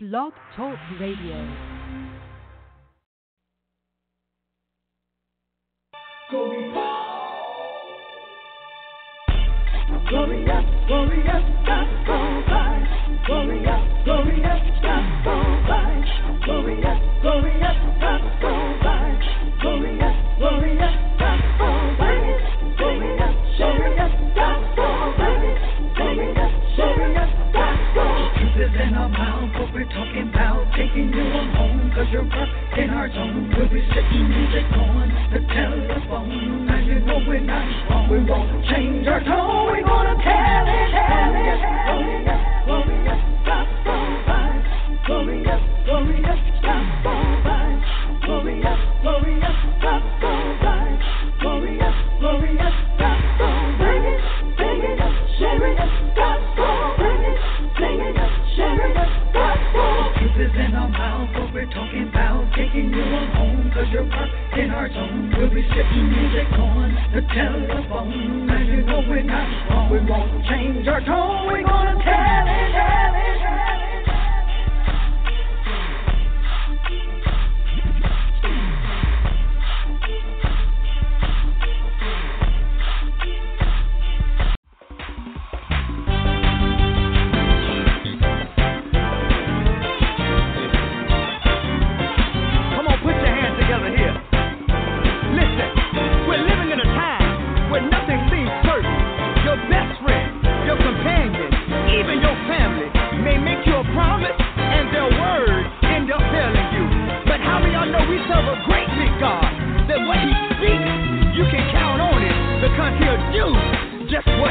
Blog Talk Radio. Glorious, glorious, gospel vibes. Glorious, glorious, gospel vibes. Glorious, glorious, gospel vibes. Glorious, glorious, gospel vibes. Glorious, glorious, gospel vibes. Glorious, glorious, gospel. Is in our what we're talking about. Taking you on home, cause you're up in our zone. We'll be sitting music on the telephone. Now you know we're not wrong. We won't change our tone. We're gonna tell it, tell it. Glorious, glorious, Taking you home, cause you're up in our zone. We'll be sitting music on the telephone. Now you know we're not wrong. We won't change our tone. We're gonna tell it, tell it, tell it.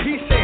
He said.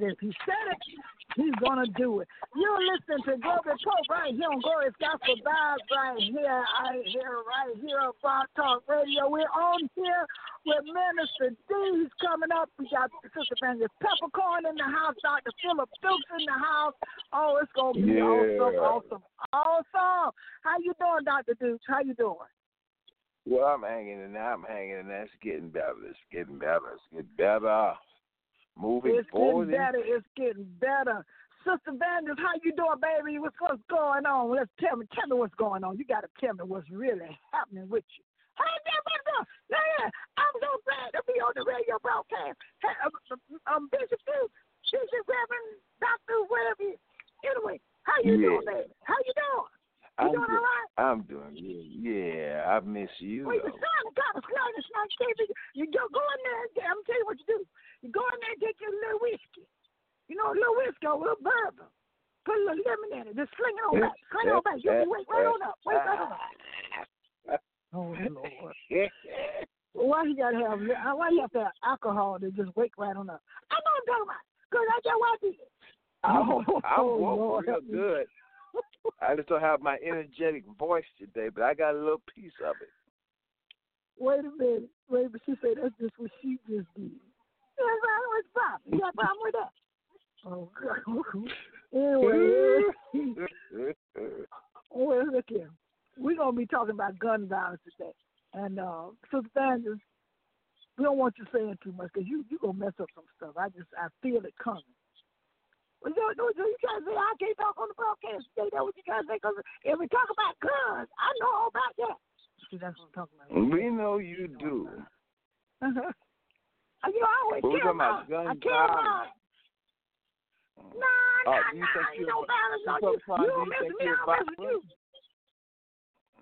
You this. He said it. He's gonna do it. You're listening to Globee Pope right here on Glorious Gospel Vibes right here, right here, right here on Blog Talk Radio. We're on here with Minister D. He's coming up. We got the Sister Fanny Peppercorn in the house, Dr. Phillip Dukes in the house. Oh, it's gonna be Yeah. awesome, awesome, awesome. How you doing, Dr. Dukes? How you doing? Well, I'm hanging in there. I'm hanging in there. It's getting better. It's getting better. It's getting better. Moving It's forward. getting better. It's getting better. Sister Vanders, how you doing, baby? What's what's going on? Let's tell me, tell me what's going on. You got to tell me what's really happening with you. Hey, brother. Yeah, I'm so glad to be on the radio broadcast. Hey, um, um, Bishop Duke, Bishop Reverend, Doctor, whatever. you- Anyway, how you doing, Yeah. baby? How you doing? You I'm, doing do- all right? I'm doing good. Yeah, I miss you. Well, you though. sound kind of slow. It's not TV. You go, go in there. I'm tell you what you do. You there take your little whiskey. You know, a little whiskey or a little bourbon. Put a little lemon in it. Just sling it on back. Sling it on back. You'll be wake right on up. Wake right on up. Oh Lord. Why you gotta have? Why you have to have alcohol to just wake right on up? I know I'm talking about. Cause I just to. I'm, Oh, I'm oh, woke Lord, real good. I just don't have my energetic voice today, but I got a little piece of it. Wait a minute. Wait, but she said that's just what she just did. What's popping. You got a problem with that? Oh, God. anyway, well, look here. We're going to be talking about gun violence today. And, uh, Sister Sanders, we don't want you saying too much because you, you going to mess up some stuff. I just, I feel it coming. Well, you, you, you trying to say I can't talk on the broadcast today? That's what you trying to say? Because if we talk about guns, I know all about that. See, that's what I'm talking about. we know you do. You know, always But we're care about. I care about. Nah, Oh, nah, do nah. You you- know, violence. No, you you, don't mess with me. I don't mess with you.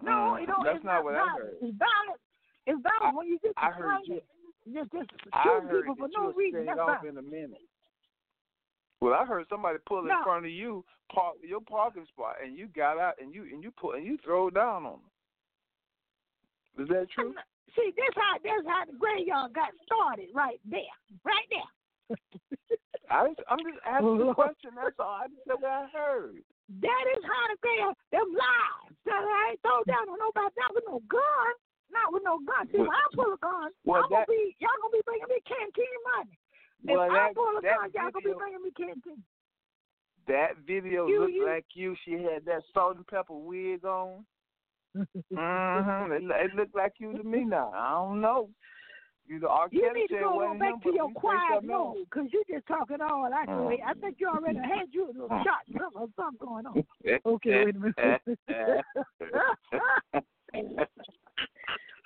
No, Mm, it don't. That's it's not what I heard. It's violence. It's violence when you just I heard you. Just, just I heard people for you no reason. That's off in a minute. Well, I heard somebody pull in No. front of you, park your parking spot, and you got out and you and you put and you throw down on them. Is that true? See, this how this how the graveyard got started right there, right there. I, I'm just asking a question. That's all. I just said what I heard. That is how the graveyard them lies. That I ain't throw down on nobody. Not with no gun. Not with no gun. See, when I pull a gun, Well, I'm gonna that- be y'all gonna be bringing me canteen money. Well, if I pull a that gun, y'all gonna be bringing me canteen. that video You- looked you- like you. She had that salt and pepper wig on. Mm-hmm. It, it looked like you to me now. I don't know. You the You need to go back him, to your quiet mode, cause you're just talking all I can wait. I think you already had you a little shot or something going on. Okay, wait a minute.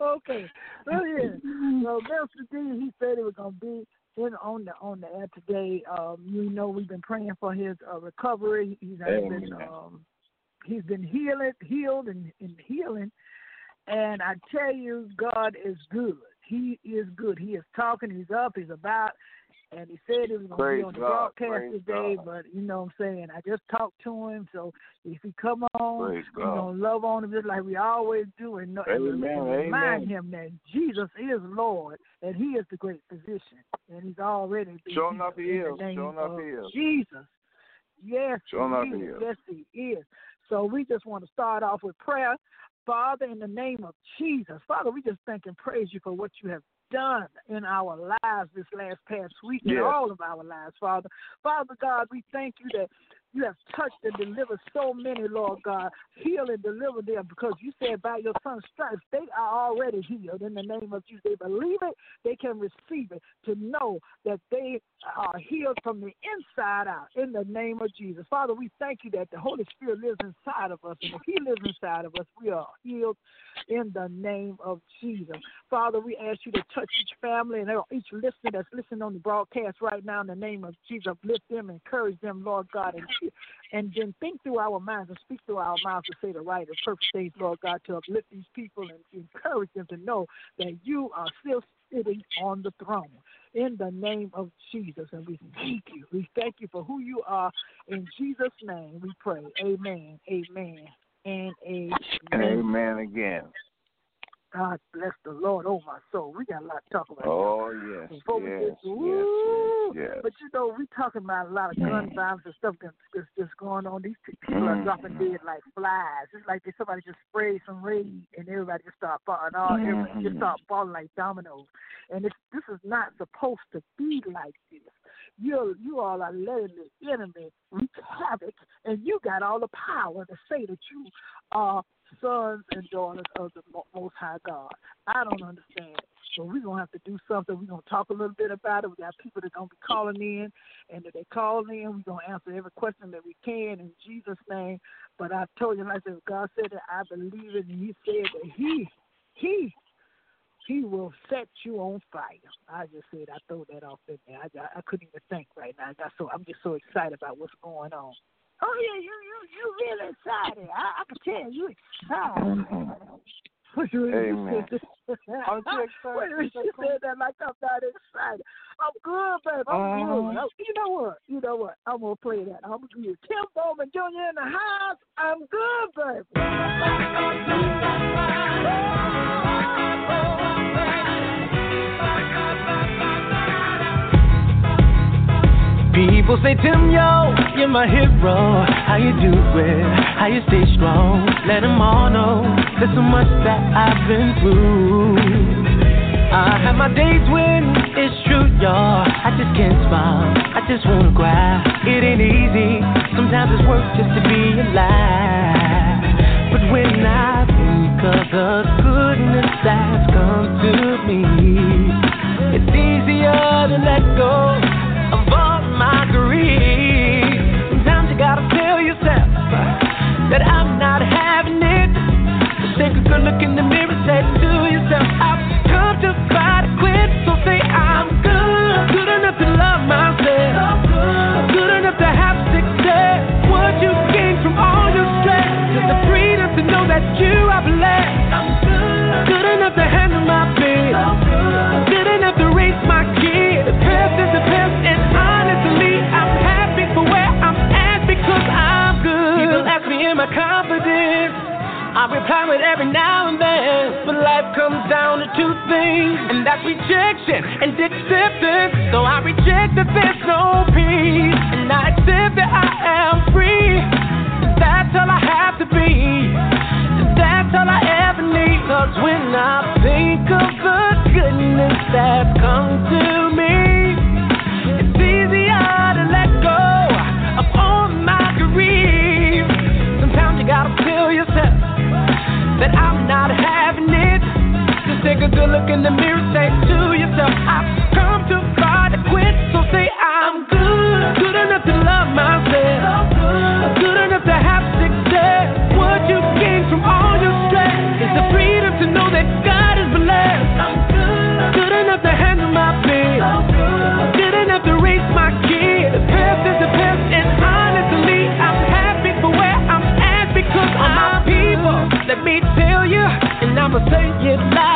okay, so yeah. So Mr. D, he said it was gonna be in on the on the air today. Um, you know, we've been praying for his uh, recovery. He's been um, he's been healing, healed, and, and healing. And I tell you, God is good. He is good. He is talking. He's up. He's about. And he said he was going to be on the God, broadcast praise today, God. but you know what I'm saying. I just talked to him, so if he come on, Praise we're God. gonna love on him just like we always do, and, know, and, remind amen. him that Jesus is Lord and He is the great physician, and He's already been Sure healed enough he is. Sure enough he is. Jesus. Yes, Sure he is. Yes, He is. So we just want to start off with prayer. Father, in the name of Jesus, Father, we just thank and praise you for what you have done in our lives this last past week in all of our lives, Father. Father God, we thank you that you have touched and delivered so many, Lord God. Heal and deliver them because you said by your son's stripes they are already healed in the name of Jesus. They believe it, they can receive it to know that they are healed from the inside out in the name of Jesus. Father, we thank you that the Holy Spirit lives inside of us, and if He lives inside of us, we are healed in the name of Jesus. Father, we ask you to touch each family and each listener that's listening on the broadcast right now in the name of Jesus. Uplift them, encourage them, Lord God, and, and then think through our minds and speak through our mouths to say the right and perfect things, Lord God, to uplift these people and encourage them to know that you are still sitting on the throne in the name of Jesus. And we thank you. We thank you for who you are. In Jesus' name we pray. Amen. Amen. And amen. Amen again. God bless the Lord, oh my soul. We got a lot to talk about. Oh yes, Before we yes, get yes, yes, But you know, we talking about a lot of gun Mm. violence and stuff that's, that's just going on. These pe- people are dropping Mhm. dead like flies. It's like they, somebody just sprayed some rain and everybody just start falling. All everybody just Mhm. start falling like dominoes. And it's, this is not supposed to be like this. You you all are letting the enemy wreak havoc, and you got all the power to say that you are sons and daughters of the Most High God. I don't understand. So we're gonna have to do something. We're gonna talk a little bit about it. We got people that are gonna be calling in, and if they call in, we're gonna answer every question that we can in Jesus' name. But I told you, like I said, God said that I believe it, and He said that He, He, He will set you on fire. I just said I throw that off in there. I, I, couldn't even think right now. I got so I'm just so excited about what's going on. Oh yeah, you you you really excited. I, I can tell you excited. What you- Amen. Aren't you excited? Wait she said that like I'm not excited. I'm good, babe. I'm Uh-huh. good. Oh, You know what? You know what? I'm gonna play that. I'm gonna give Tim Bowman Jr. in the house. I'm good, baby. People say, Tim, yo, you're my hero. How you do it? How you stay strong? Let them all know there's so much that I've been through. I have my days when it's true, y'all. I just can't smile. I just wanna cry. It ain't easy. Sometimes it's work just to be alive. But when I think of the goodness that's come to me, it's easier to let go Sometimes you gotta tell yourself that I'm not having it. Take a good look in the mirror, I reply with every now and then, but life comes down to two things, and that's rejection and acceptance. So I reject that there's no peace, and I accept that I am free. That's all I have to be. That's all I ever need. Cause when I think of the goodness that's come to good look in the mirror, say to yourself, I've come too far to quit. So say I'm good, good enough to love myself, good enough to have success. What you gain from all your stress is the freedom to know that God is blessed. I'm good, good enough to handle my bills, good enough to raise my kids. The past is the past, and honestly, I'm happy for where I'm at because of my people. Let me tell you, and I'ma say it loud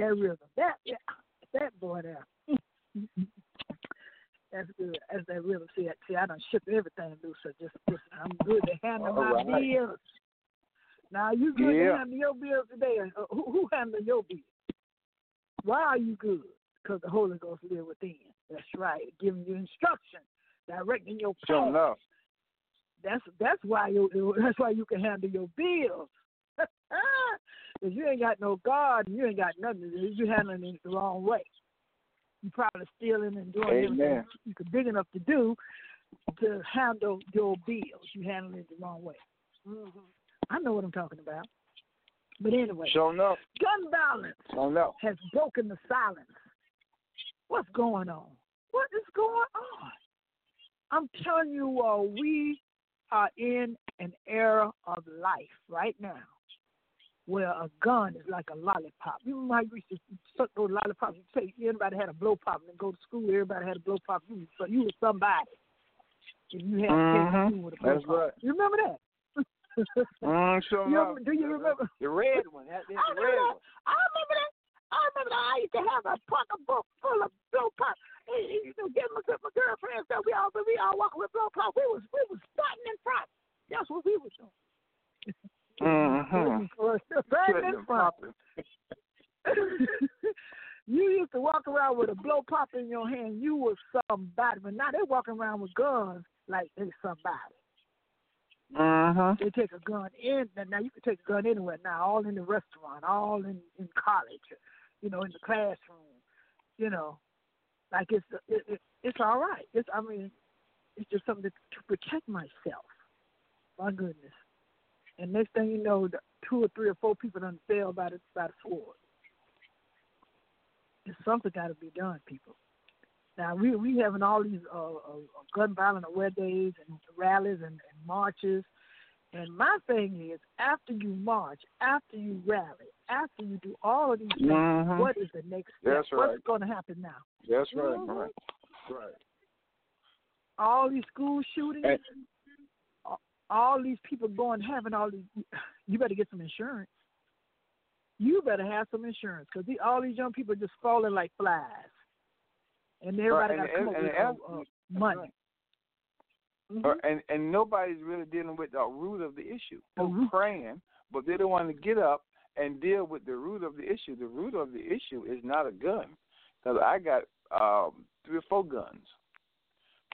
that rhythm. That yeah, that boy there. That's good. That's that rhythm. See, I- see, I done shipped everything loose. So just, just I'm good to handle my All right. bills. Now you good to Yeah. handle your bills today? Uh, who, who handle your bills? Why are you good? Because the Holy Ghost live within. That's right, giving you instruction, directing your Sure path. enough. That's that's why you that's why you can handle your bills. If you ain't got no God and you ain't got nothing, to do, you handling it the wrong way. You probably stealing and doing everything Amen. you could big enough to do to handle your bills. You handling it the wrong way. hmm I know what I'm talking about. But anyway, Sure enough. gun violence Sure enough. has broken the silence. What's going on? What is going on? I'm telling you, uh, we are in an era of life right now where a gun is like a lollipop. You remember how you used to suck those lollipops? You say everybody had a blow pop and go to school. Everybody had a blow pop. You, so you was somebody. If you had Mhm. with a blow That's pop. right. You remember that? Mm, sure You remember- do you remember? The red one. That, that's I the remember red that. one. I remember that. I remember that. I used to have a pocketbook full of blow pop. And, you know, get my, my girlfriends that we all we all walking with blow pop. We was we was starting in front. That's what we was doing. Mm-hmm. You used to walk around with a blow pop in your hand. You was somebody, but now they walking around with guns like they somebody. Mm-hmm. They take a gun in. Now you can take a gun anywhere now, all in the restaurant, all in in college, you know, in the classroom, you know, like it's it, it, it's all right. It's I mean, it's just something to, to protect myself. My goodness. And next thing you know, two or three or four people done fell by the by the sword. There's something got to be done, people. Now we we having all these uh, uh, gun violence aware days and rallies and, and marches, and my thing is after you march, after you rally, after you do all of these things, Mhm. what is the next step? That's What's going to happen now? That's right. Mhm. Right. Right. All these school shootings, And- all- these people going having all these. You better get some insurance. You better have some insurance because all these young people are just falling like flies, and everybody Right, got to come and- up with and- uh, uh, money. Mhm. Or- and and nobody's really dealing with the root of the issue. The They're root. praying, but they don't want to get up and deal with the root of the issue. The root of the issue is not a gun, because I got um, three or four guns.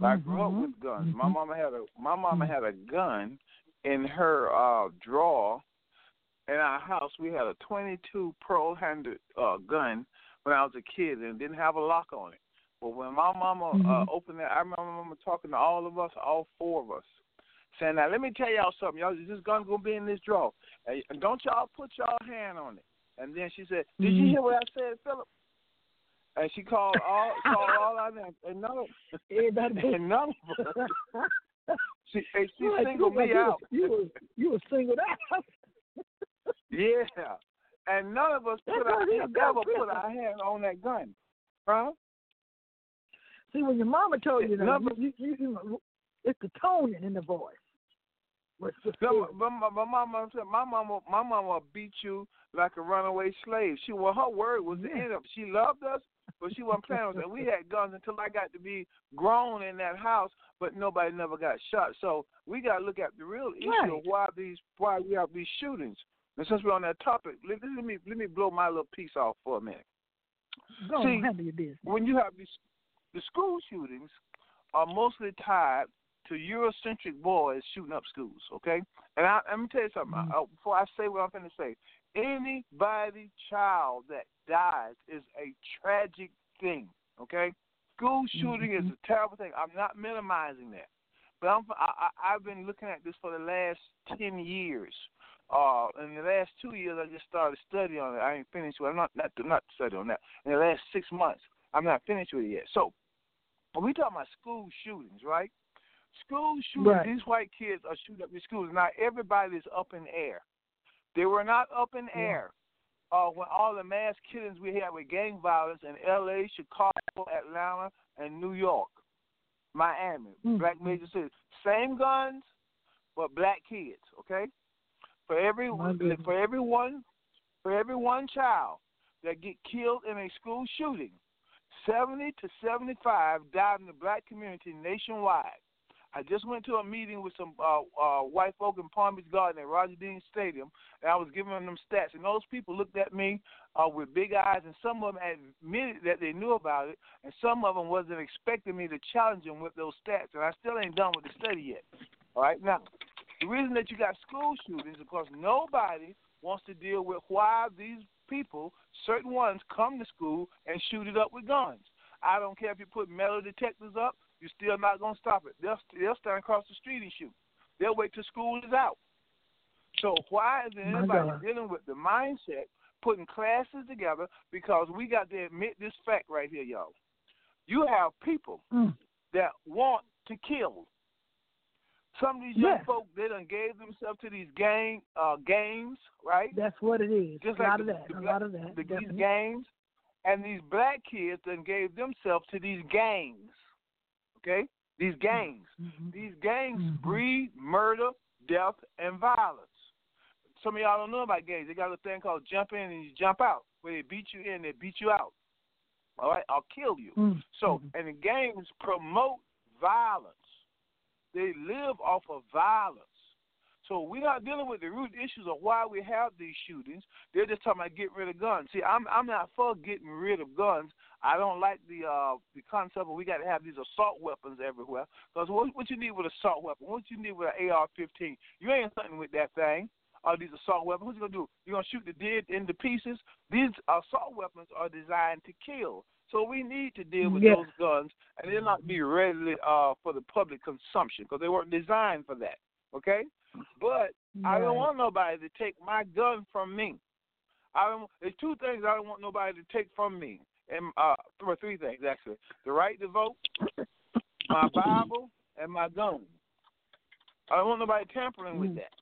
I grew up with guns. My Mhm. mama had a my mama Mhm. had a gun in her uh drawer in our house. We had a 22 pearl handled uh gun when I was a kid, and didn't have a lock on it. But when my mama uh, Mhm. opened it, I remember my mama talking to all of us, all four of us, saying, "Now let me tell y'all something. Y'all, this gun's gonna be in this drawer, and don't y'all put y'all hand on it." And then she said, "Did you Mhm. hear what I said, Phillip?" And she called all called all our names, and none of and none of us. She and she Like, singled me you, out. You were you were singled out. Yeah, and none of us put our ever put our hand on that gun, huh? See, when your mama told you that, you, you, you, it's the tone in the voice. The my, my, mama said my mama my mama beat you like a runaway slave. She well her word was the Yeah. end of she loved us, but she wasn't playing with us. And we had guns until I got to be grown in that house, but nobody never got shot. So we got to look at the real issue Right. of why these why we have these shootings. And since we're on that topic, let, let me let me blow my little piece off for a minute. Go See, on, handle your business. when you have these the school shootings are mostly tied to Eurocentric boys shooting up schools, okay? And I, let me tell you something. Mhm. Uh, before I say what I'm going to say, anybody child that dies is a tragic thing, okay? School shooting is a terrible thing. I'm not minimizing that, but I'm, I, I, I've been looking at this for the last ten years. Uh, in the last two years, I just started studying on it. I ain't finished with. I'm not not not studying on that. In the last six months, I'm not finished with it yet. So, when we talk about school shootings, right? School shootings. Right. These white kids are shooting up these schools. Now everybody's up in air. They were not up in Yeah. air uh, when all the mass killings we had with gang violence in L.A., Chicago, Atlanta, and New York, Miami, Mm. black major cities. Same guns, but black kids. Okay, for every for every one for every one child, that get killed in a school shooting, 70 to 75 died in the black community nationwide. I just went to a meeting with some uh, uh, white folk in Palm Beach Garden at Roger Dean Stadium, and I was giving them stats. And those people looked at me uh, with big eyes, and some of them admitted that they knew about it, and some of them wasn't expecting me to challenge them with those stats. And I still ain't done with the study yet. All right, now the reason that you got school shootings is because nobody wants to deal with why these people, certain ones, come to school and shoot it up with guns. I don't care if you put metal detectors up you're still not going to stop it. They'll, they'll stand across the street and shoot. They'll wait till school is out. So why is anybody dealing with the mindset, putting classes together? Because we got to admit this fact right here, y'all. You have people Mm. that want to kill. Some of these young Yeah. folk, they done gave themselves to these gang uh, games, right? That's what it is. Just a like lot the, of that. the a lot of that. the, these games, and these black kids then gave themselves to these gangs. Okay, these gangs. Mhm. These gangs Mhm. breed murder, death, and violence. Some of y'all don't know about gangs. They got a thing called jump in and you jump out, where they beat you in, they beat you out. All right, I'll kill you. Mm. So, and the gangs promote violence. They live off of violence. So we're not dealing with the root issues of why we have these shootings. They're just talking about getting rid of guns. See, I'm I'm not for getting rid of guns. I don't like the uh the concept of we got to have these assault weapons everywhere. Because what what you need with assault weapon? What you need with an AR-15? You ain't something with that thing. All these assault weapons. What you gonna do? You gonna shoot the dead into pieces? These assault weapons are designed to kill. So we need to deal with Yeah. those guns, and they'll not be readily uh for the public consumption because they weren't designed for that. Okay, but I don't want nobody to take my gun from me. I don't. There's two things I don't want nobody to take from me, and uh, or three things actually: the right to vote, my Bible, and my gun. I don't want nobody tampering with Mm. that.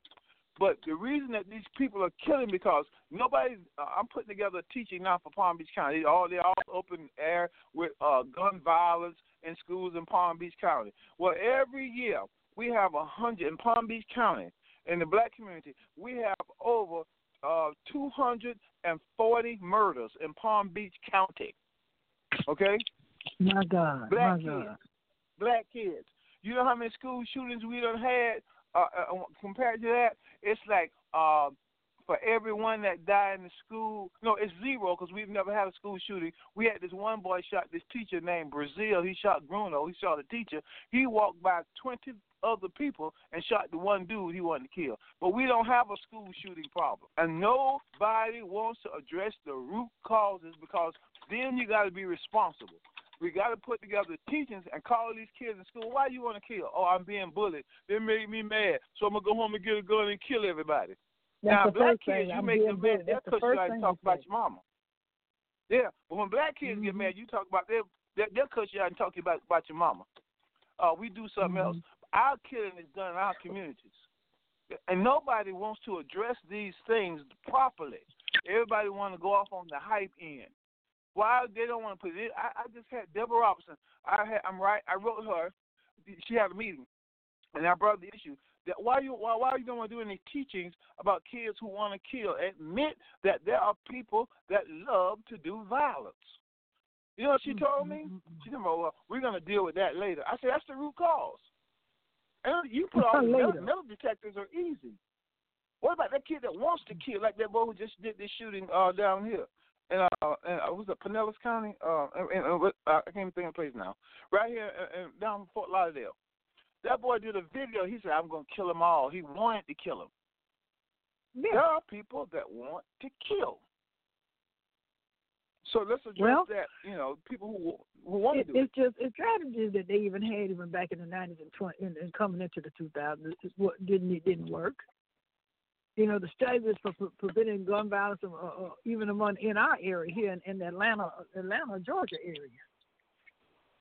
But the reason that these people are killing because nobody, uh, I'm putting together a teaching now for Palm Beach County. They all they're all open air with uh, gun violence in schools in Palm Beach County. Well, every year we have a hundred in Palm Beach County in the black community. We have over uh, 240 murders in Palm Beach County. Okay, My God. black my God. kids, black kids. You know how many school shootings we done had? Uh, uh, compared to that, it's like uh, for every one that died in the school, no, it's zero because we've never had a school shooting. We had this one boy shot this teacher named Brazill. He shot Grunow. He shot a teacher. He walked by 20 other people and shot the one dude he wanted to kill. But we don't have a school shooting problem. And nobody wants to address the root causes because then you got to be responsible. We got to put together teachings and call these kids in school. Why you want to kill? Oh, I'm being bullied. They made me mad, so I'm gonna go home and get a gun and kill everybody. That's now, black kids, you I'm make them mad. They'll That's cuss you out and talk about your mama. Yeah, but when black kids get Mhm. mad, you talk about they they- they'll cuss you out and talk about about your mama. Uh, we do something else. Mm-hmm. Our killing is done in our communities, and nobody wants to address these things properly. Everybody want to go off on the hype end. Why they don't want to put it? I, I just had Deborah Robinson. I had I'm right. I wrote her. She had a meeting, and I brought the issue that why you why why you don't want to do any teachings about kids who want to kill? Admit that there are people that love to do violence. You know what she told me? She said, "Well, we're gonna deal with that later." I said, "That's the root cause." And you put all the metal, metal detectors are easy. What about that kid that wants to kill, like that boy who just did this shooting uh, down here? And uh, and uh, was it Pinellas County? Uh, and, and, uh, I can't even think of the place now. Right here, uh, down in Fort Lauderdale. That boy did a video. He said, "I'm gonna kill them all." He wanted to kill them. There are people that want to kill. So let's address Well, that. You know, people who who want to It, do it. it's just it's strategies that they even had even back in the nineties and twenty and, and coming into the two thousands. What didn't it didn't work. You know the strategies for pre- preventing gun violence, uh, uh, even among in our area here in, in the Atlanta, Atlanta, Georgia area,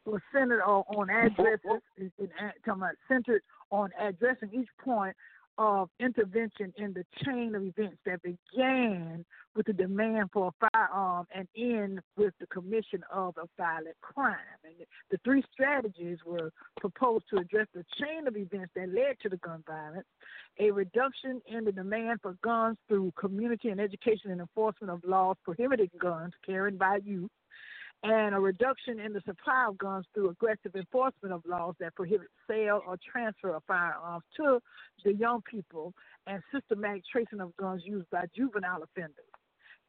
was centered on, on addresses. and, and, uh, talking about centered on addressing each point of intervention in the chain of events that began with the demand for a firearm and end with the commission of a violent crime. And the three strategies were proposed to address the chain of events that led to the gun violence, a reduction in the demand for guns through community and education and enforcement of laws prohibiting guns carried by youth, and a reduction in the supply of guns through aggressive enforcement of laws that prohibit sale or transfer of firearms to the young people and systematic tracing of guns used by juvenile offenders.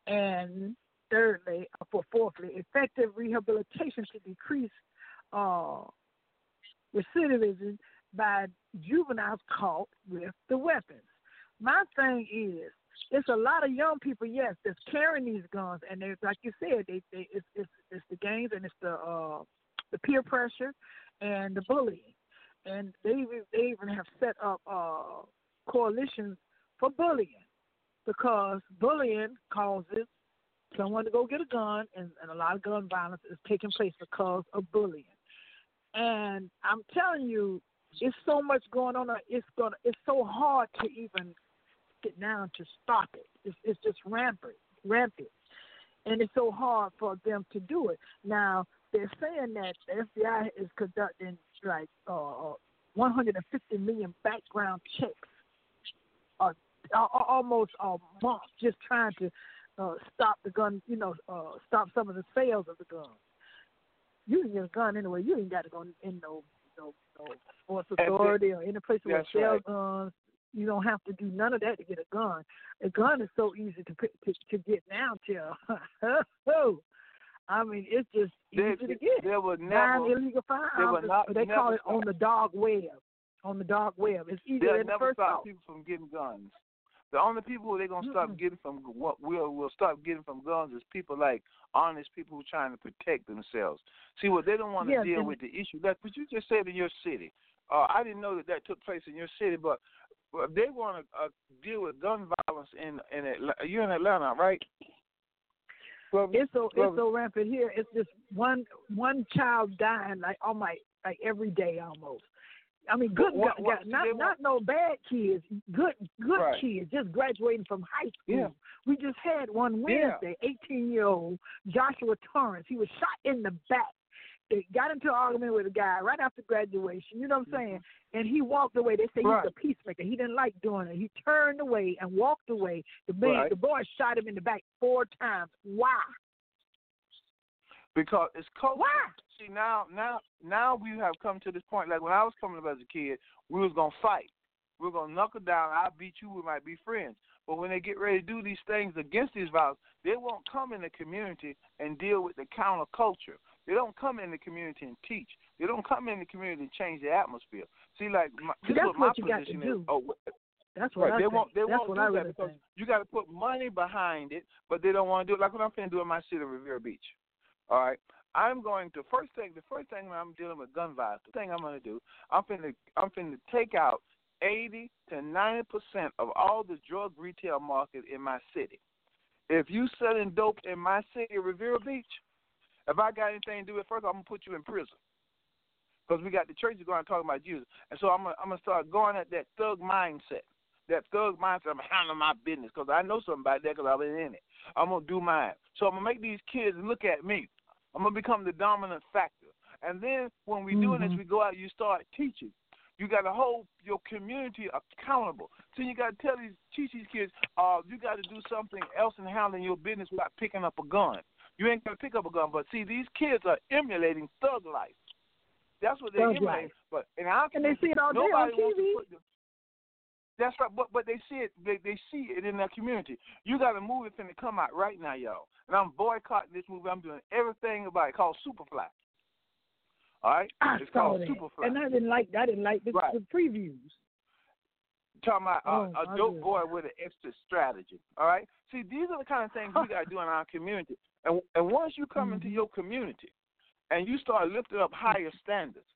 And thirdly, uh, for fourthly, effective rehabilitation to decrease uh, recidivism by juveniles caught with the weapons. My thing is, it's a lot of young people, yes, that's carrying these guns, and they, like you said, they, they it's, it's it's the gangs and it's the uh, the peer pressure and the bullying, and they they even have set up uh, coalitions for bullying because bullying causes someone to go get a gun, and, and a lot of gun violence is taking place because of bullying. And I'm telling you, it's so much going on. It's gonna. It's so hard to even get down to stop it. It's, it's just rampant, rampant, and it's so hard for them to do it. Now they're saying that the FBI is conducting like uh, 150 million background checks, uh, uh, almost a month, just trying to uh, stop the gun. You know, uh, stop some of the sales of the guns. You can get a gun anyway. You ain't got to go in no no no sports authority or any place where they sell guns. You don't have to do none of that to get a gun. A gun is so easy to to, to get now till. I mean, it's just There, easy to get. there were never illegal firearms, not- they call it on the dark web. On the dark web, it's easier They'll than the never first stop off. people from getting guns. The only people they're gonna stop Mm-mm. getting from what will will stop getting from guns is people like honest people who trying to protect themselves. See what they don't want to deal with the issue. That's what you just said in your city. Uh, I didn't know that that took place in your city, but they want to uh, deal with gun violence in in Atlanta. You're in Atlanta, right? Well, It's so well, it's so rampant here. It's just one one child dying like all my like every day almost. I mean, good, What- gu- not not no bad kids, good good Right. kids, just graduating from high school. Yeah. We just had one. Wednesday, 18 year old Joshua Torrance. He was shot in the back. They got into an argument with a guy right after graduation. You know what I'm saying? And he walked away. They say Mm-hmm. Right. he's a peacemaker. He didn't like doing it. He turned away and walked away. The man, Right. the boy shot him in the back four times. Why? because it's culture. Why? See now, now, now we have come to this point. Like when I was coming up as a kid, we was gonna fight. We are gonna knuckle down. I beat you. We might be friends. But when they get ready to do these things against these violence, they won't come in the community and deal with the counterculture. They don't come in the community and teach. They don't come in the community and change the atmosphere. See, like my, this that's is what my what you got to position do. is. Oh, That's what right. I They think. won't. They That's won't do I that really because think. you got to put money behind it, but they don't want to do it. Like what I'm finna do in my city, of Riviera Beach. All right. I'm going to first thing. The first thing when I'm dealing with gun violence, the thing I'm going to do, I'm finna I'm finna take out 80 to 90 percent of all the drug retail market in my city. If you selling dope in my city, of Riviera Beach, if I got anything to do with it, first I'm gonna put you in prison. Because we got the churches going and talking about Jesus, and so I'm gonna, I'm gonna start going at that thug mindset. That thug mindset. I'm handling my business because I know something about that because I've been in it. I'm gonna do mine. So I'm gonna make these kids look at me. I'm gonna become the dominant factor. And then when we doing this, Mhm. we go out. You start teaching. You got to hold your community accountable. So you got to tell these, teach these kids, uh, you got to do something else in handling your business without picking up a gun. You ain't gonna pick up a gun, but see, these kids are emulating thug life. That's what they're Thug emulating. life. But in our And they see it all day on nobody wants to TV. that's right, but but they see it. They they see it in their community. You got a movie finna come out right now, y'all, and I'm boycotting this movie. I'm doing everything about it called Superfly. All right, I it's called that, Superfly. and I didn't like. I didn't like the, Right. the previews. talking about Oh, uh, a dope boy with an extra strategy. All right. See, these are the kind of things we got to do in our community. And and once you come into Mhm. your community, and you start lifting up higher standards,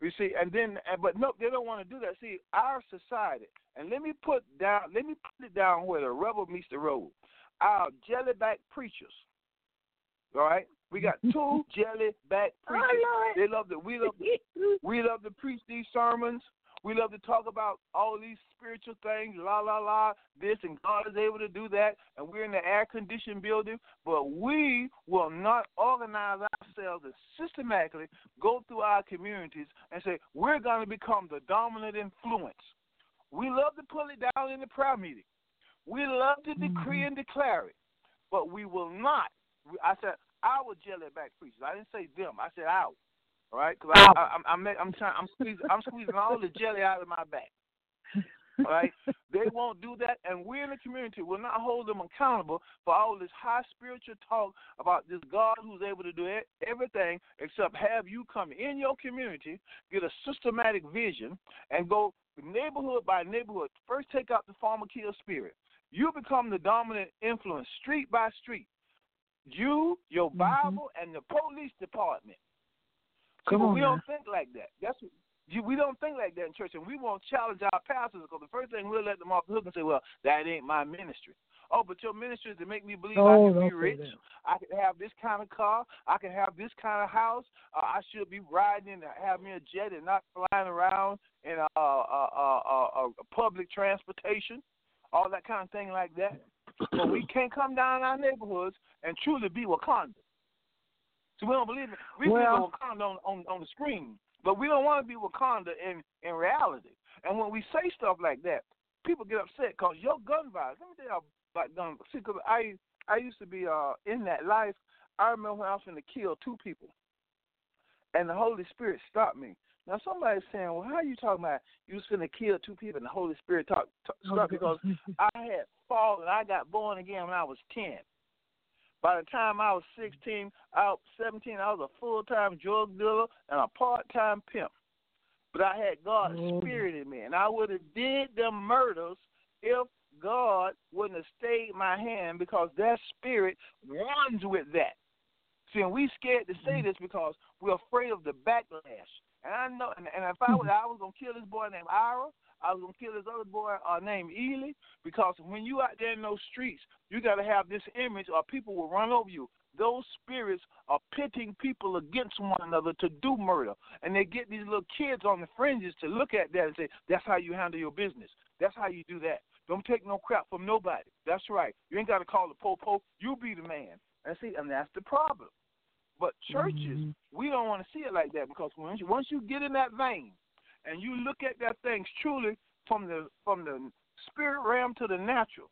you see, and then but no, they don't want to do that. See, our society, and let me put down, let me put it down where the rubber meets the road. Our jellyback preachers. All right. We got two jellyback preachers. Oh, They love to we love we love to preach these sermons We love to talk about all these spiritual things, la la la, this and God is able to do that, and we're in the air conditioned building, but we will not organize ourselves and systematically go through our communities and say we're going to become the dominant influence. We love to pull it down in the prayer meeting. We love to mm-hmm. decree and declare it, but we will not. I said our jelly back preachers. I didn't say them. I said our. All right, because I, I, I'm I'm I'm trying I'm squeezing I'm squeezing all the jelly out of my back. All right, they won't do that, and we in the community will not hold them accountable for all this high spiritual talk about this God who's able to do everything except have you come in your community, get a systematic vision, and go neighborhood by neighborhood. First, take out the pharmakeia spirit. You become the dominant influence, street by street. You, your mm-hmm. Bible, and the police department. Come on we now. don't think like that. That's we don't think like that in church, and we won't challenge our pastors because the first thing we'll let them off the hook and say, "Well, that ain't my ministry." Oh, but your ministry is to make me believe Oh, I can be rich. I can have this kind of car. I can have this kind of house. Uh, I should be riding and have me a jet and not flying around in a, a, a, a, a, a public transportation, all that kind of thing like that. but we can't come down our neighborhoods and truly be Wakanda. So we don't believe it. We Well- believe Wakanda on, on on the screen, but we don't want to be Wakanda in in reality. And when we say stuff like that, people get upset because your gun violence. Let me tell you about gun. See, 'cause I I used to be uh in that life. I remember when I was going to kill two people, and the Holy Spirit stopped me. Now somebody's saying, "Well, how are you talking about you was going to kill two people and the Holy Spirit talk, talk stopped because I had fallen. I got born again when I was ten. By the time I was sixteen, out seventeen, I was a full time drug dealer and a part time pimp. But I had God's Oh. spirit in me, and I would have did them murders if God wouldn't have stayed my hand because that spirit runs with that. See, and we scared to say mm. this because we're afraid of the backlash. And I know, and, and if I was, mm. I was gonna kill this boy named Ira. I was gonna kill this other boy uh, named Ely because when you out there in those streets, you got to have this image, or people will run over you. Those spirits are pitting people against one another to do murder, and they get these little kids on the fringes to look at that and say, "That's how you handle your business. That's how you do that. Don't take no crap from nobody. That's right. You ain't got to call the popo. You be the man." And see, and that's the problem. But churches, Mhm. we don't want to see it like that because once you, once you get in that vein and you look at that thing truly from the from the spirit realm to the natural,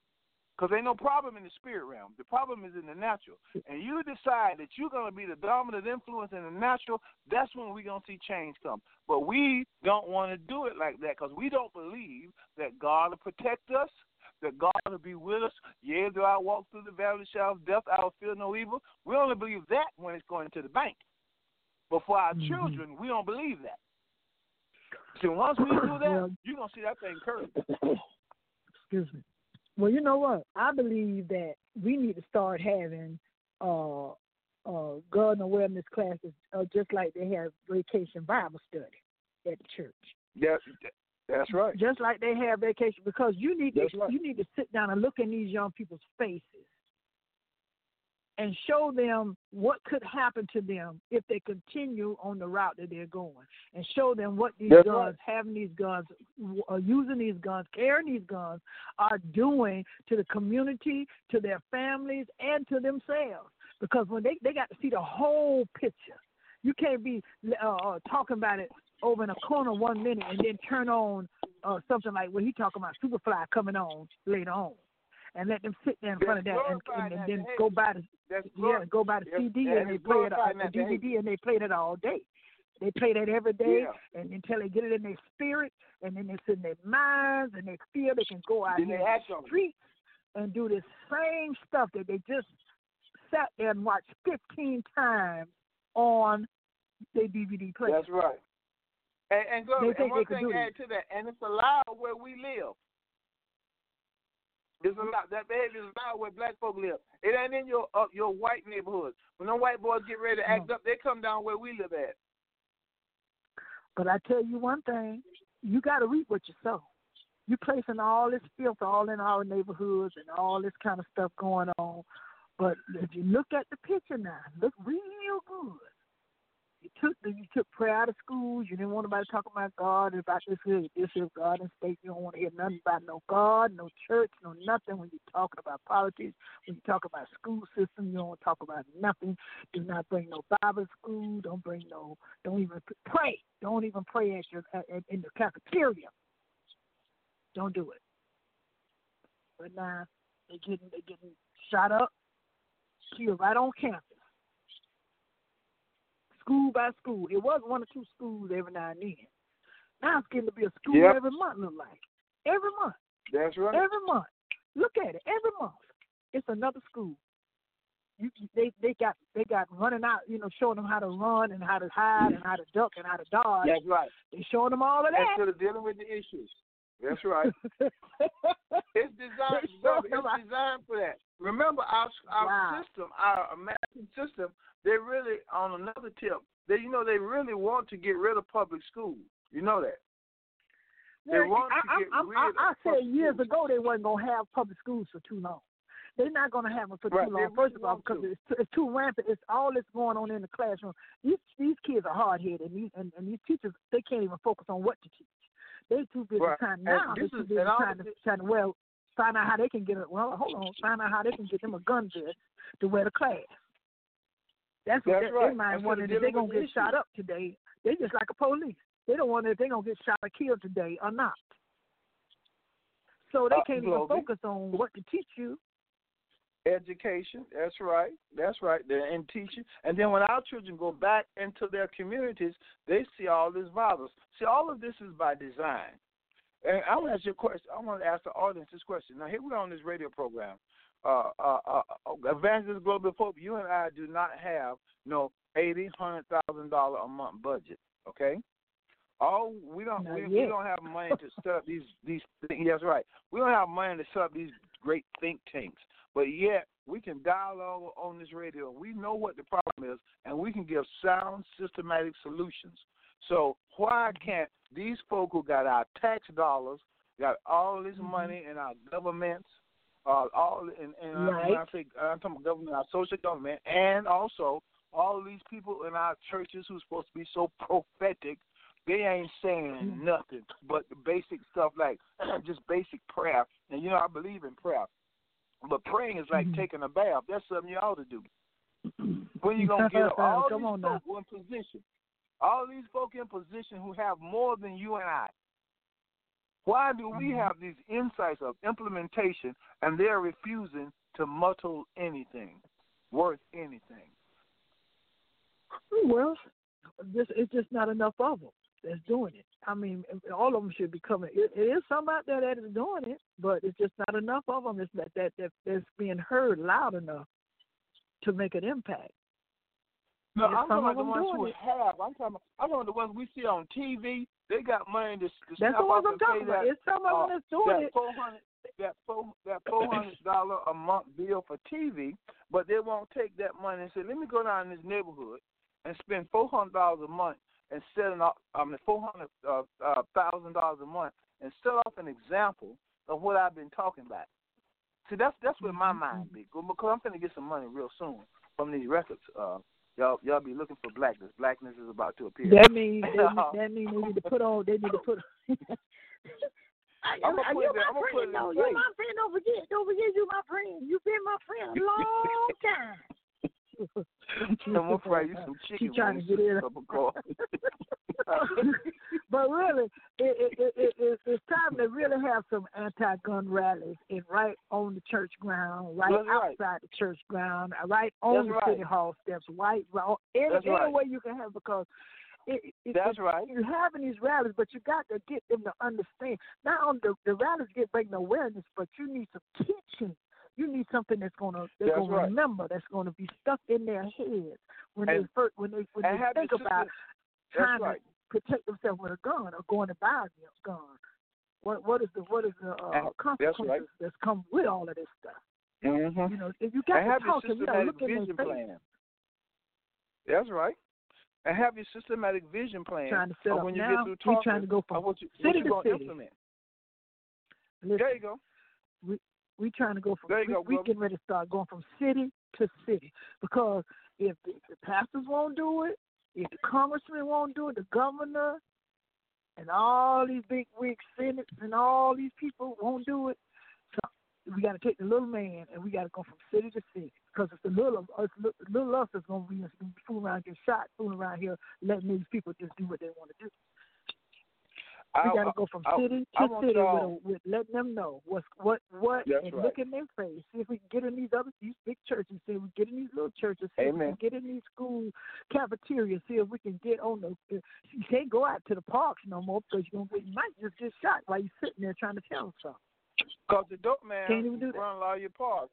because ain't no problem in the spirit realm. The problem is in the natural. And you decide that you're going to be the dominant influence in the natural, that's when we're going to see change come. But we don't want to do it like that because we don't believe that God will protect us, that God will be with us. Yea, though I walk through the valley of the shadow of death, I will feel no evil. We only believe that when it's going to the bank. But for our Mhm. children, we don't believe that. So once we do that, you're going to see that thing curve. Excuse me. Well, you know what? I believe that we need to start having uh, uh, gun awareness classes, uh, just like they have vacation Bible study at the church. Yeah, that's right. Just like they have vacation, because you need That's to right. you need to sit down and look in these young people's faces and show them what could happen to them if they continue on the route that they're going, and show them what these That's guns, having these guns, uh, using these guns, carrying these guns, are doing to the community, to their families, and to themselves. Because when they they got to see the whole picture, you can't be uh, uh, talking about it over in a corner one minute and then turn on uh, something like what he talking about Superfly coming on later on, and let them sit there in front of that and, and, and then go by the yeah go by the CD and and they play it on the. DVD and they play it all day. They play that every day Yeah. and until they get it in their spirit and then it's in their minds and they feel they can go out Then here in act the streets and do the same stuff that they just sat there and watched 15 times on their DVD player. That's right. And, and, go, They and one thing add to that, and it's allowed where we live. It's allowed that behavior is allowed where black folk live. It ain't in your uh, your white neighborhoods. When them white boys get ready to act No. up, they come down where we live at. But I tell you one thing, you got to reap what you sow. You placing all this filth all in our neighborhoods and all this kind of stuff going on. But if you look at the picture now, look real good. You took you took prayer out of schools. You didn't want nobody talking about God and about this here, this here God and state. You don't want to hear nothing about no God, no church, no nothing. When you're talking about politics, when you talk about school system, you don't talk about nothing. Do not bring no Bible school. Don't bring no. Don't even pray. Don't even pray at your at, at, in the cafeteria. Don't do it. But now they getting they getting shot up, killed right on campus school by school. It was one or two schools every now and then. Now it's getting to be a school Yep. every month, look like. Every month. That's right. Every month. Look at it. Every month. It's another school. You, they they got they got running out, you know, showing them how to run and how to hide and how to duck and how to dodge. That's right. They showing them all of that. Instead of dealing with the issues. That's right. It's designed, They brother, sure designed for that. Remember our our Wow. system, our American system. They really on another tip. They you know they really want to get rid of public schools. You know that. They Well, want I, to get I, I, rid I, of I said years schools. ago they wasn't gonna have public schools for too long. They're not gonna have them for Right, too they long. First of all, because to. it's, too- it's too rampant. It's all that's going on in the classroom. These these kids are hard headed, and these and, and these teachers they can't even focus on what to teach. They too busy Right. trying And now. They're this too is- busy and trying to trying to well find out how they can get it. Well, hold on, find out how they can get them a gun vest to wear to class. That's what That's they, right. they mind wondering if they're gonna get shot up today. They just like a police. They don't wonder if they're gonna get shot or killed today or not. So they Uh, can't even focus on what to teach you. Education, that's right, that's right. They're in teaching, and then when our children go back into their communities, they see all this violence. See, all of this is by design. And I want to ask you a question. I want to ask the audience this question. Now, here we are on this radio program. Uh, uh, uh, Evangelist Globee Pope, you and I do not have no eighty, hundred thousand dollar a month budget. Okay, Oh, we don't we, we don't have money to set up these these. That's right. We don't have money to set up these great think tanks. But yet we can dialogue on this radio. We know what the problem is, and we can give sound, systematic solutions. So why can't these folk who got our tax dollars, got all this Mhm. money in our governments, uh, all in uh, when I Right. say I'm talking about government, our social government, and also all these people in our churches who's supposed to be so prophetic, they ain't saying Mhm. nothing but the basic stuff like just basic prayer. And you know, I believe in prayer. But praying is like Mhm. taking a bath. That's something you ought to do. When you gonna get all Come these on now. in position, all these folk in position who have more than you and I. Why do we Mhm. have these insights of implementation and they're refusing to muddle anything worth anything? Well, just it's just not enough of them that's doing it. I mean, all of them should be coming. It, it is some out there that is doing it, but it's just not enough of them. It's that that that that's being heard loud enough to make an impact. No, I'm some talking of about the them ones who it. have. I'm talking. About, I'm talking about the ones we see on TV. They got money to, to That's the ones I'm talking about. that It's some of uh, them that's doing that it. four hundred that four that four hundred dollar a month bill for TV, but they won't take that money and say, "Let me go down in this neighborhood and spend four hundred dollars a month and set an I mean four hundred uh, uh, thousand dollars a month and set off an example of what I've been talking about." See, that's that's where my Mhm, mind be because I'm gonna get some money real soon from these records. Uh, y'all y'all be looking for blackness. Blackness is about to appear. That means they, that means they need to put on. They need to put. I'm gonna put you're my I'm gonna put friend, though. You're my friend. Don't forget. Don't forget, you my friend. You've been my friend a long time. I'm gonna fry you some She chicken trying to get in. and a cup of coffee. but really, it, it, it, it, it, it's time to really have some anti-gun rallies and right on the church ground, right That's right. outside the church ground, uh, right on That's the right. city hall steps, right, right any, That's any right. way you can have because it, it, That's it, right. you're having these rallies, but you got to get them to understand. Not only the, the rallies get bringing awareness, but you need some teaching. You need something that's gonna they're That's gonna right. remember, that's gonna be stuck in their heads when And- they first when they when they think about trying right. to protect themselves with a gun or going to buy a gun. What what is the what is the uh, And- that's consequences right. that's come with all of this stuff? Mm-hmm. You know, if you got And to talk to them, you know, systematic look in their vision face, plan. That's right. And have your systematic vision plan. trying to set up when you now. get through we talking, trying to go from what you, city what you to city. implement. listen, There you go. we trying to go from There you we, go, we getting ready to start going from city to city because if the, the pastors won't do it, If the congressman won't do it, the governor and all these big wig senates and all these people won't do it. So we got to take the little man and we got to go from city to city because it's the little of us, little us that's gonna be fooling around, get shot, fooling around here, letting these people just do what they want to do. We I- got to go from city I to city with, with letting them know what's what what That's and right. look in their face. See if we can get in these other these big churches. See if we get in these little churches. See if we can get in these school cafeterias. See if we can get on the. Eh, you can't go out to the parks no more because you're gonna get, you might just get shot while you're sitting there trying to tell them something. Because the dope man Can't even do that. run a lot of your parks.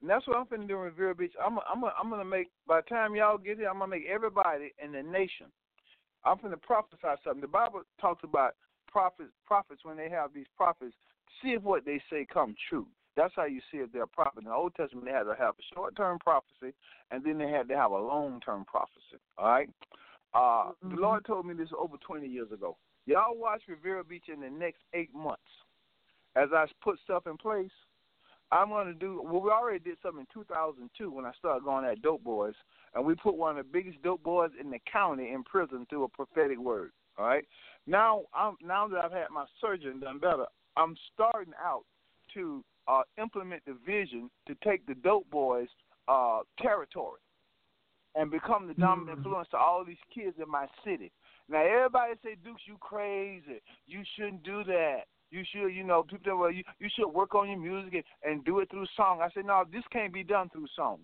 And that's what I'm finna do in Vero Beach. I'm I'm I'm gonna make by the time y'all get here, I'm gonna make everybody in the nation. I'm finna prophesy something. The Bible talks about prophets prophets when they have these prophets, see if what they say come true. That's how you see if they're a prophet. In the Old Testament they had to have a short term prophecy and then they had to have a long term prophecy. All right? Uh the Mhm. Lord told me this over twenty years ago. Y'all watch Riviera Beach in the next eight months as I put stuff in place, I'm going to do. Well, we already did something in 2002 when I started going at Dope Boys, and we put one of the biggest dope boys in the county in prison through a prophetic word. All right. Now, I'm now that I've had my surgery and done better, I'm starting out to uh, implement the vision to take the Dope Boys uh, territory and become the dominant Mhm. influence to all these kids in my city. Now everybody say, Dukes, you crazy. You shouldn't do that. You should, you know, people say, well, you, you should work on your music and, and do it through song. I said, no, this can't be done through song.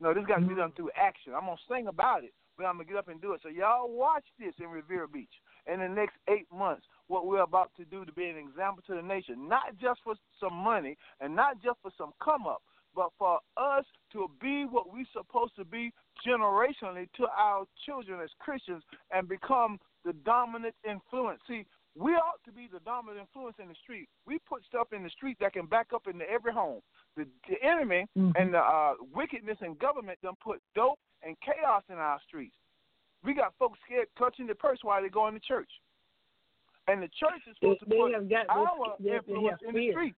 No, this got to be done through action. I'm gonna sing about it, but I'm gonna get up and do it. So y'all watch this in Riviera Beach in the next eight months. What we're about to do to be an example to the nation, not just for some money and not just for some come up, but for us to be what we're supposed to be generationally to our children as Christians and become the dominant influence. See, we ought to be the dominant influence in the street. We put stuff in the street that can back up into every home. The, the enemy Mhm. and the uh, wickedness in government done put dope and chaos in our streets. We got folks scared clutching the purse while they going to church. And the church is They, supposed to they put have got our they, they, they influence in the street.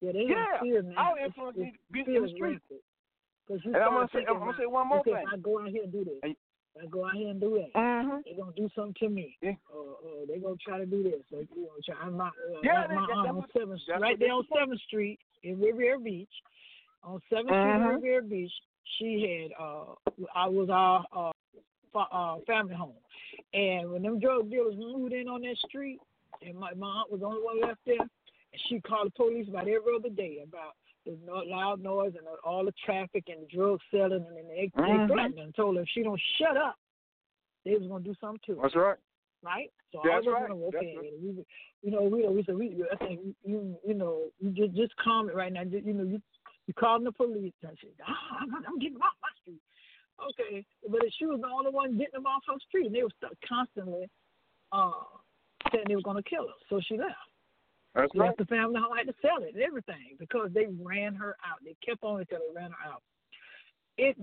Yeah, they Yeah, fear now. our It's- influence it's to be in the street. you And I'm gonna say, I'm gonna say one more thing. I go out here and do this, And- I go out here and do that, Mm-hmm. they're gonna do something to me. Yeah. Or, or they're gonna try to do this. You know, try, I'm not. Uh, Yeah, like that- my that- on Seventh, right there on Seventh Street in Riviera Beach, on Seventh Street Mhm. in Riviera Beach. She had. uh I was our uh, fa- uh family home, and when them drug dealers moved in on that street, and my my aunt was the only one left there, and she called the police about every other day about the loud noise and all the traffic and the drug selling, and then they, Mhm. they threatened her and told her if she don't shut up, they was gonna do something to her That's right. right? So That's I was right. gonna, okay, That's right. we, you know, we we said we, I think you you know you just just comment right now. Just, you know, you you calling the police and said, ah, I'm, I'm getting them off my street. Okay, but she was the only one getting them off her street, and they were stuck constantly uh saying they were gonna kill her. So she left. That's She right. left the family home, had to sell it and everything because they ran her out. They kept on until they ran her out. It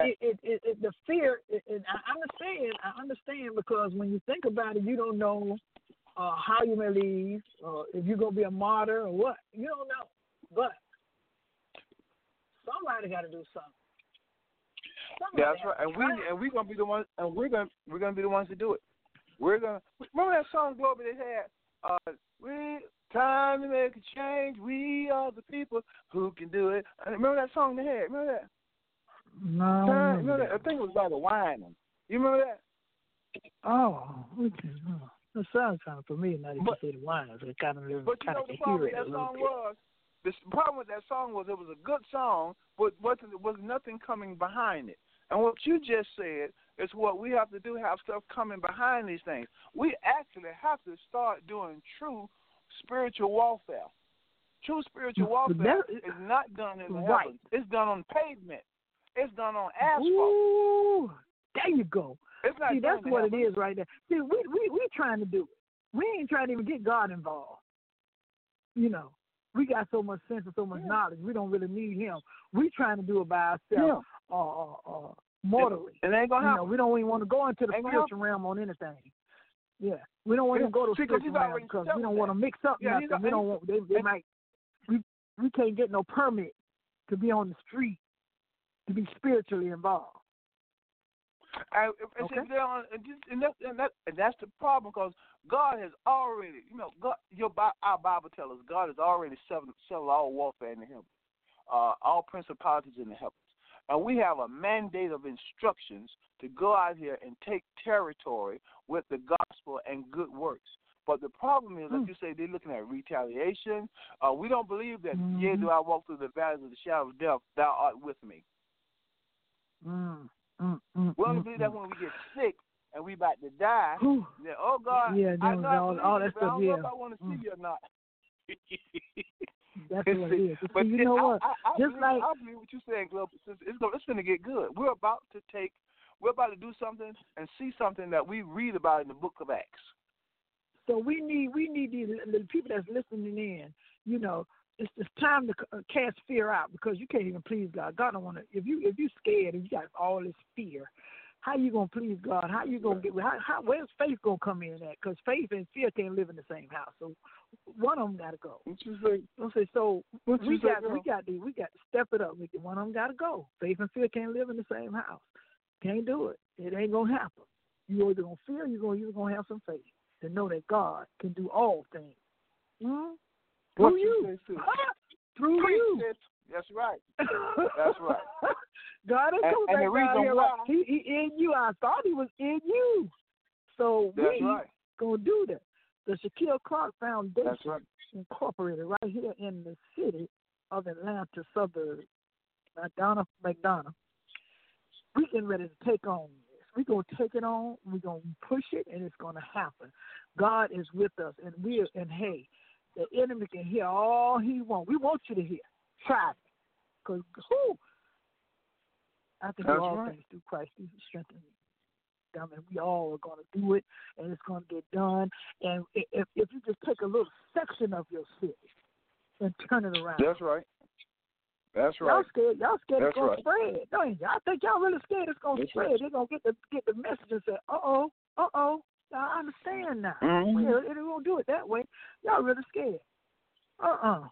it, it, it, it the fear. It, it, I understand. I understand because when you think about it, you don't know uh, how you may leave, or if you're gonna be a martyr or what. You don't know, but somebody got to do something. Somebody That's right. And we and we gonna be the ones and we're gonna we're gonna be the ones to do it. We're gonna remember that song Glory they had. Uh, we time to make a change. We are the people who can do it. Remember that song they had? Remember that? No, Time, remember remember that? I think it was by the Wine. You remember that? Oh, okay. Oh, that sounds kind of familiar now that you But- say the it kind of But you kind know the problem with that song bit. was the problem with that song was it was a good song, but wasn't was nothing coming behind it. And what you just said is what we have to do: have stuff coming behind these things. We actually have to start doing true spiritual warfare. True spiritual warfare that- is not done in the Right. heavens. It's done on pavement. It's done on asphalt. Ooh, there you go. See, that's what it is right there. See, we we we trying to do it. We ain't trying to even get God involved. You know, we got so much sense and so much Yeah. knowledge. We don't really need Him. We trying to do it by Yeah. ourselves, uh, uh, uh, mortally. It ain't gonna You know, happen. we don't even want to go into the Ain't spiritual realm on anything. Yeah, we don't want to go to spiritual realm because we don't want to mix up Yeah, nothing. We don't want they, they might we we can't get no permit to be on the street to be spiritually involved. And, and, Okay. see, they don't- and, just- and, that's, and, that, and that's the problem because God has already, you know, God, your our Bible tells us God has already settled, settled all warfare in the heavens, uh, all principalities in the heavens. And we have a mandate of instructions to go out here and take territory with the gospel and good works. But the problem is, like Hmm. you say, they're looking at retaliation. Uh, we don't believe that, Mhm. yea, do I walk through the valley of the shadow of death, thou art with me. Mm, mm, mm, We only mm, believe that mm. when we get sick and we about to die, Whew. then, oh God, Yeah, I know all- all that but I stuff, don't know if. I want to see Mm. you or not. That's what it is. But see, you know I, what? I, I, Just believe, like- I believe what you're saying, Glove. It's, it's, gonna- it's going to get good. We're about to take, we're about to do something and see something that we read about in the book of Acts. So we need we need these the people that's listening in. You know, it's it's time to uh, cast fear out because you can't even please God. God don't want to. If you if you scared and you got all this fear, how you gonna please God? How you gonna get? How, how where's faith gonna come in at? Because faith and fear can't live in the same house. So one of them got to go. What you say? Okay, so What we say, got girl? we got to we got to step it up. We can, one of them got to go. Faith and fear can't live in the same house. Can't do it. It ain't gonna happen. You either gonna fear, you gonna you gonna have some faith to know that God can do all things. Hmm? Through you you. say, sis? Through you. That's right. That's right. God is coming and back down here. why- he, he in you. I thought he was in you. So That's we right. gonna do that. The Shaquille Clark Foundation right. Incorporated right here in the city of Atlanta suburb, McDonough, McDonough. We getting ready to take on this. We're going to take it on. We're going to push it, and it's going to happen. God is with us, and we are, and hey, the enemy can hear all he wants. We want you to hear. Try it. Because who? I can do all right. things through Christ who strengthens me. I mean, we all are going to do it, and it's going to get done. And if if you just take a little section of your city and turn it around, That's right. That's right. y'all scared. Y'all scared That's it's gonna right. spread. No, y'all think y'all really scared it's gonna That's spread. right. They're gonna get the get the message and say, uh oh, uh oh. I understand now. Mhm. Yeah, it won't do it that way. Y'all really scared. Uh uh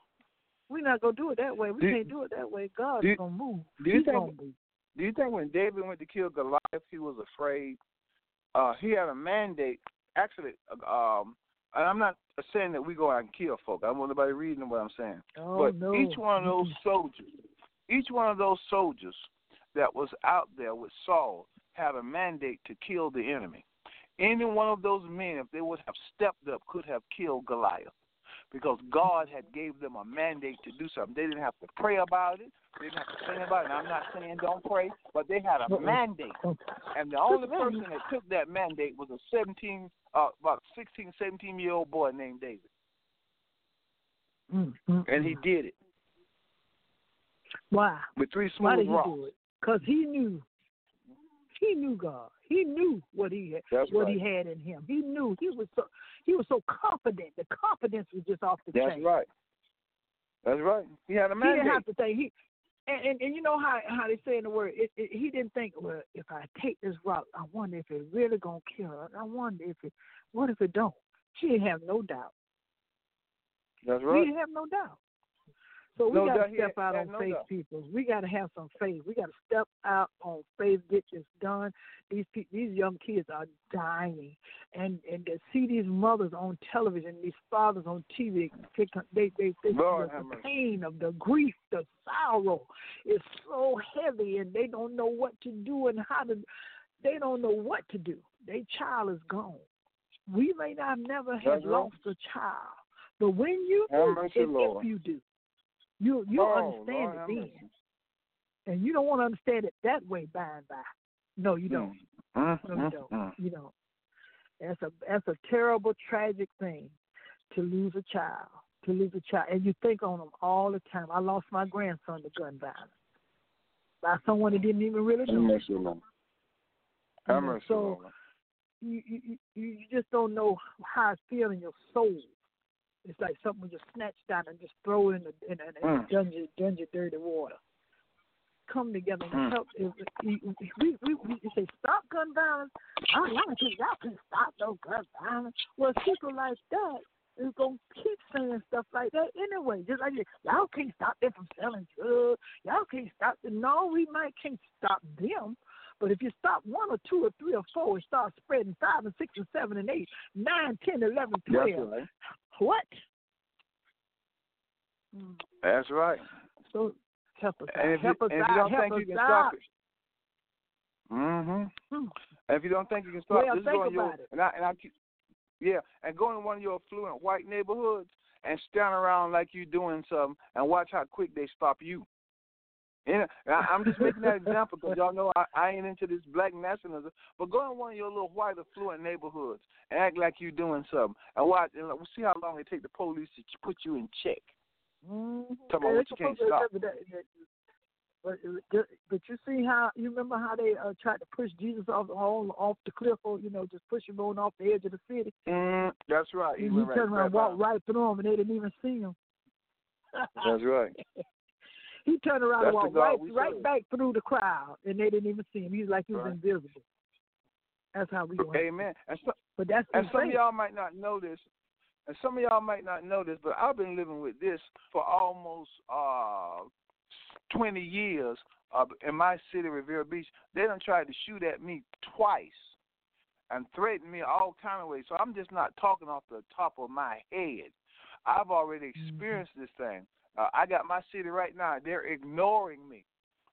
We're not gonna do it that way. We Do- can't do it that way. God's do- gonna move. do you He's think-. Do you think when David went to kill Goliath, he was afraid? Uh, he had a mandate. Actually, um, and I'm not saying that we go out and kill folk. I don't want nobody reading what I'm saying. Oh but no. each one of those soldiers, each one of those soldiers that was out there with Saul had a mandate to kill the enemy. Any one of those men, if they would have stepped up, could have killed Goliath. Because God had gave them a mandate to do something. They didn't have to pray about it. They didn't have to sing about it. And I'm not saying don't pray, but they had a mandate. And the only person that took that mandate was a 17, uh, about 16, 17 year old boy named David. And he did it why? with three Why did he rocks. do it? Because he knew. He knew God. He knew what he had, That's what right. he had in him. He knew. He was so he was so confident. The confidence was just off the That's chain. That's right. That's right. He had a He didn't have to think. He and, and and you know how how they say in the word. It, it, he didn't think. Well, if I take this rock, I wonder if it really gonna kill her. I wonder if it. What if it don't? She didn't have no doubt. That's He right. didn't have no doubt. So we No got to step out on no faith, doubt. people. We got to have some faith. We got to step out on faith, get this done. These pe- these young kids are dying, and and to see these mothers on television, these fathers on TV, they they they, they Lord the, pain of the grief, the sorrow is so heavy, and they don't know what to do and how to. They don't know what to do. Their child is gone. We may not never have That's right. lost a child, but when you do, Lord. if you do, you you Oh, understand Lord it then, and you don't want to understand it that way by and by. No, you don't. Mm, No, you mm, don't. mm. You don't. That's a that's a terrible, tragic thing to lose a child. To lose a child, and you think on them all the time. I lost my grandson to gun violence by someone that didn't even really know. mercy, Lord. Have You know, so you, you you you just don't know how it feels in your soul. It's like something we just snatched out and just throw in the in, in, Mm. dungeon dungeon dirty water. Come together and Mm. help. If, we, we, we, we say stop gun violence. Oh, y'all can y'all can stop no gun violence. Well, people like that is gonna keep saying stuff like that anyway. Just like y'all can't stop them from selling drugs. Y'all can't stop them. No, we might can't stop them, But if you stop one or two or three or four and start spreading five and six and seven and eight, nine, ten, eleven, twelve, right. what? That's right. So help us And out. if you, us and if you don't Help think you can out. stop it, mm-hmm. Hmm. And if you don't think you can stop, Well, just think in your it. and I and I keep, yeah, and go in one of your affluent white neighborhoods and stand around like you're doing something and watch how quick they stop you. And I, I'm just making that example because y'all know I, I ain't into this black nationalism. But go in one of your little white affluent neighborhoods and act like you're doing something and watch and we'll see how long it take the police to put you in check. Mm-hmm. Talking about what you can't stop. But, uh, but you see how you remember how they uh, tried to push Jesus off on off the cliff or you know just push him on off the edge of the city. Mm, that's right. And he right turned around, back walked right through them, and they didn't even see him. That's right. he turned around That's and walked right right serve. back through the crowd, and they didn't even see him. He's like he was Right. invisible. That's how we Went. Amen. And so, But that's And some of y'all might not know this, and some of y'all might not know this, but I've been living with this for almost uh, 20 years uh, in my city, Riviera Beach. They done tried to shoot at me twice and threatened me all kind of ways. So I'm just not talking off the top of my head. I've already experienced this thing. Uh, I got my city right now. They're ignoring me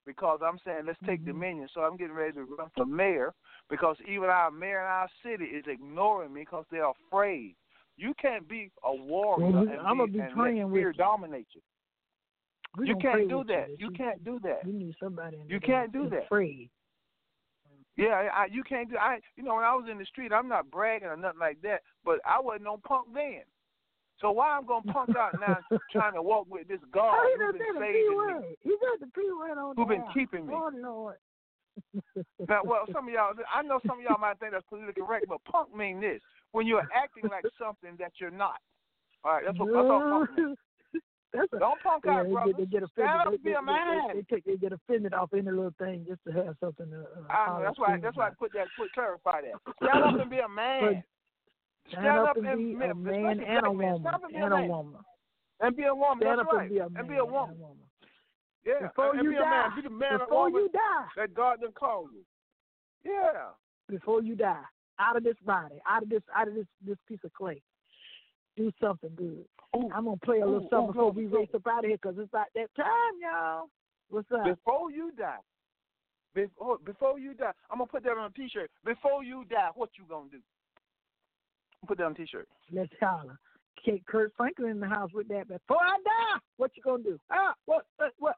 because I'm saying let's take dominion. So I'm getting ready to run for mayor because even our mayor in our city is ignoring me because they're afraid. You can't be a warrior Well, and, I'ma be, be and let fear you. dominate you. We you can't do that. that You can't do that. You need somebody. In You can't do that. Afraid. Yeah, I, you can't do. I, you know, when I was in the street, I'm not bragging or nothing like that, but I wasn't no punk then. So why I'm gonna punk out now, trying to walk with this God Oh, who's been said the P saving me. He said the P word on who been keeping me. Oh Lord. Now, well, some of y'all, I know some of y'all might think that's politically correct, but punk mean this: when you're acting like something that you're not. All right, that's what that's all punk means. That's a, Don't punk yeah, out, they, brother. get- they get offended. Stand up they, be they, a man. They, they, they get offended off any little thing just to have something to. Uh, I know that's why that's why I put that put clarify that. Stand up and be a man. Stand up and be a man and a woman. up and a man. woman. And be a woman. Stand that's up right. and be a man. and be a woman. Yeah. Before and you be die. a man. Be the man Before you die. that God done called you. Yeah. Before you die. Out of this body. Out of this out of this this piece of clay. Do something good. Ooh. I'm gonna play a little Ooh, something ooh, before we race up out of here because it's about that time, y'all. What's up? Before you die. Before oh, before you die. I'm gonna put that on a t shirt. Before you die, what you gonna do? Put that on a t shirt. Let's holler. Kate Kirk Franklin in the house with that. Before I die, what you gonna do? Ah, what? What? what?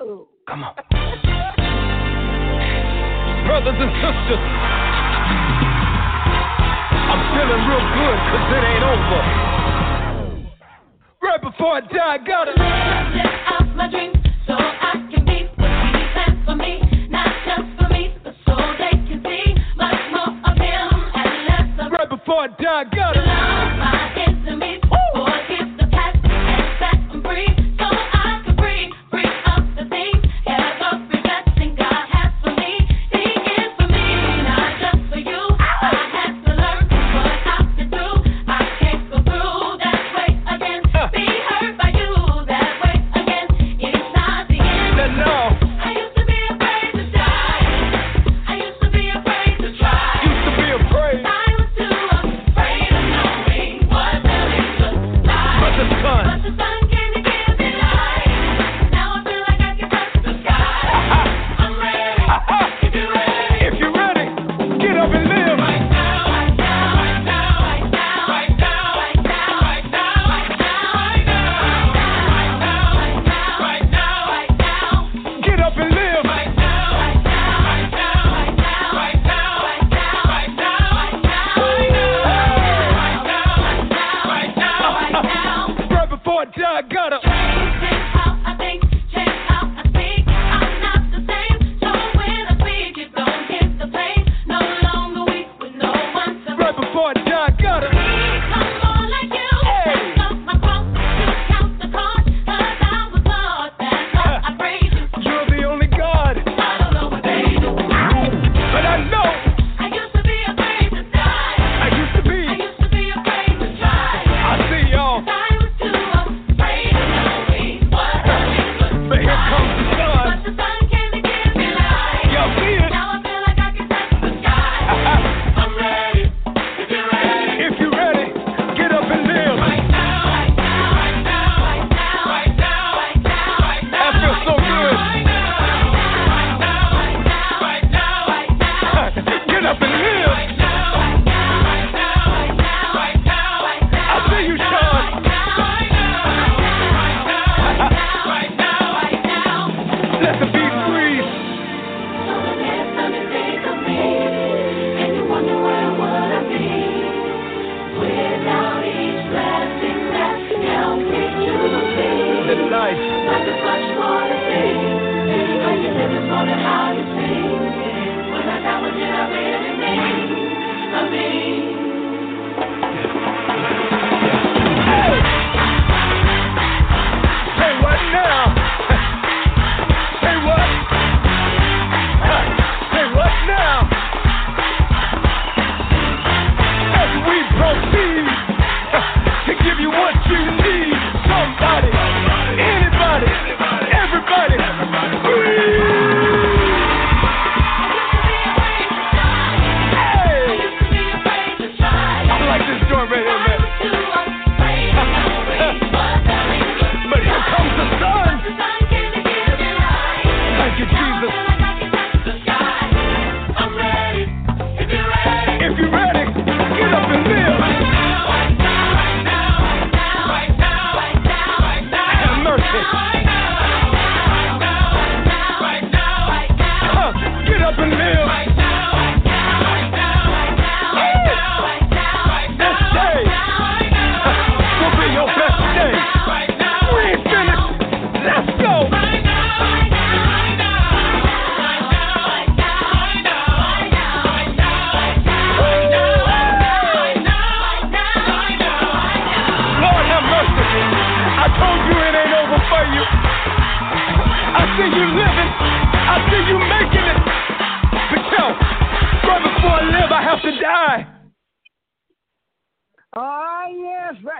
Oh. Come on. Brothers and sisters, I'm feeling real good because it ain't over. Right before I die, I gotta. Live out my dreams so I can for a dog. Got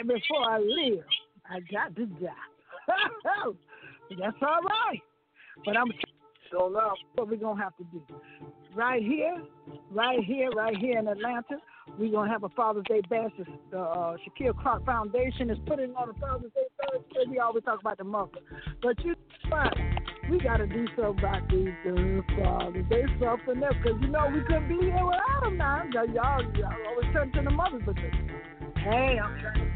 before I live, I got to die. That's all right. But I'm So now, what we're to have to do. Right here, right here, right here in Atlanta, we're to have a Father's Day bash. The uh, Shaquille Clark Foundation is putting on a Father's Day bash. We always talk about the mother. But you know? We got to do something about these uh, fathers. They something else. Because, you know, we couldn't be here without them now. Y'all, y'all, y'all always turn to the mothers. But, hey, I'm trying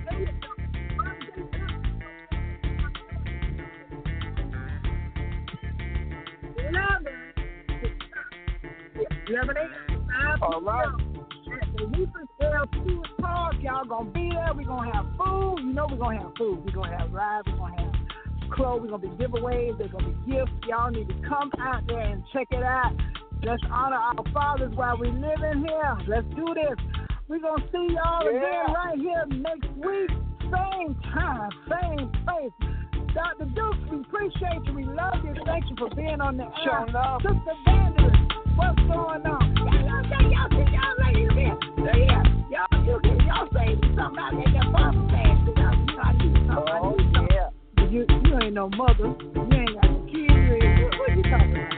All right. At the Food Park, y'all gonna be there. We're gonna have food. You know we're gonna have food. We're gonna have rides. We're gonna have clothes. We're gonna be giveaways. There's gonna be gifts. Y'all need to come out there and check it out. Let's honor our fathers while we live in here. Let's do this. We're gonna see y'all again right here next week. Same time, same place. Dr. Dukes, we appreciate you. We love you. Thank you for being on the air. Sure. Sister Vangelist, what's going on? Y'all, y'all, y'all, y'all, see y'all ladies here. Yeah, y'all, you can, y'all say something out there that Father said. You know, you know, I need something. I Oh, something. yeah. You, you ain't no mother. You ain't got no kids. What, what you talking about?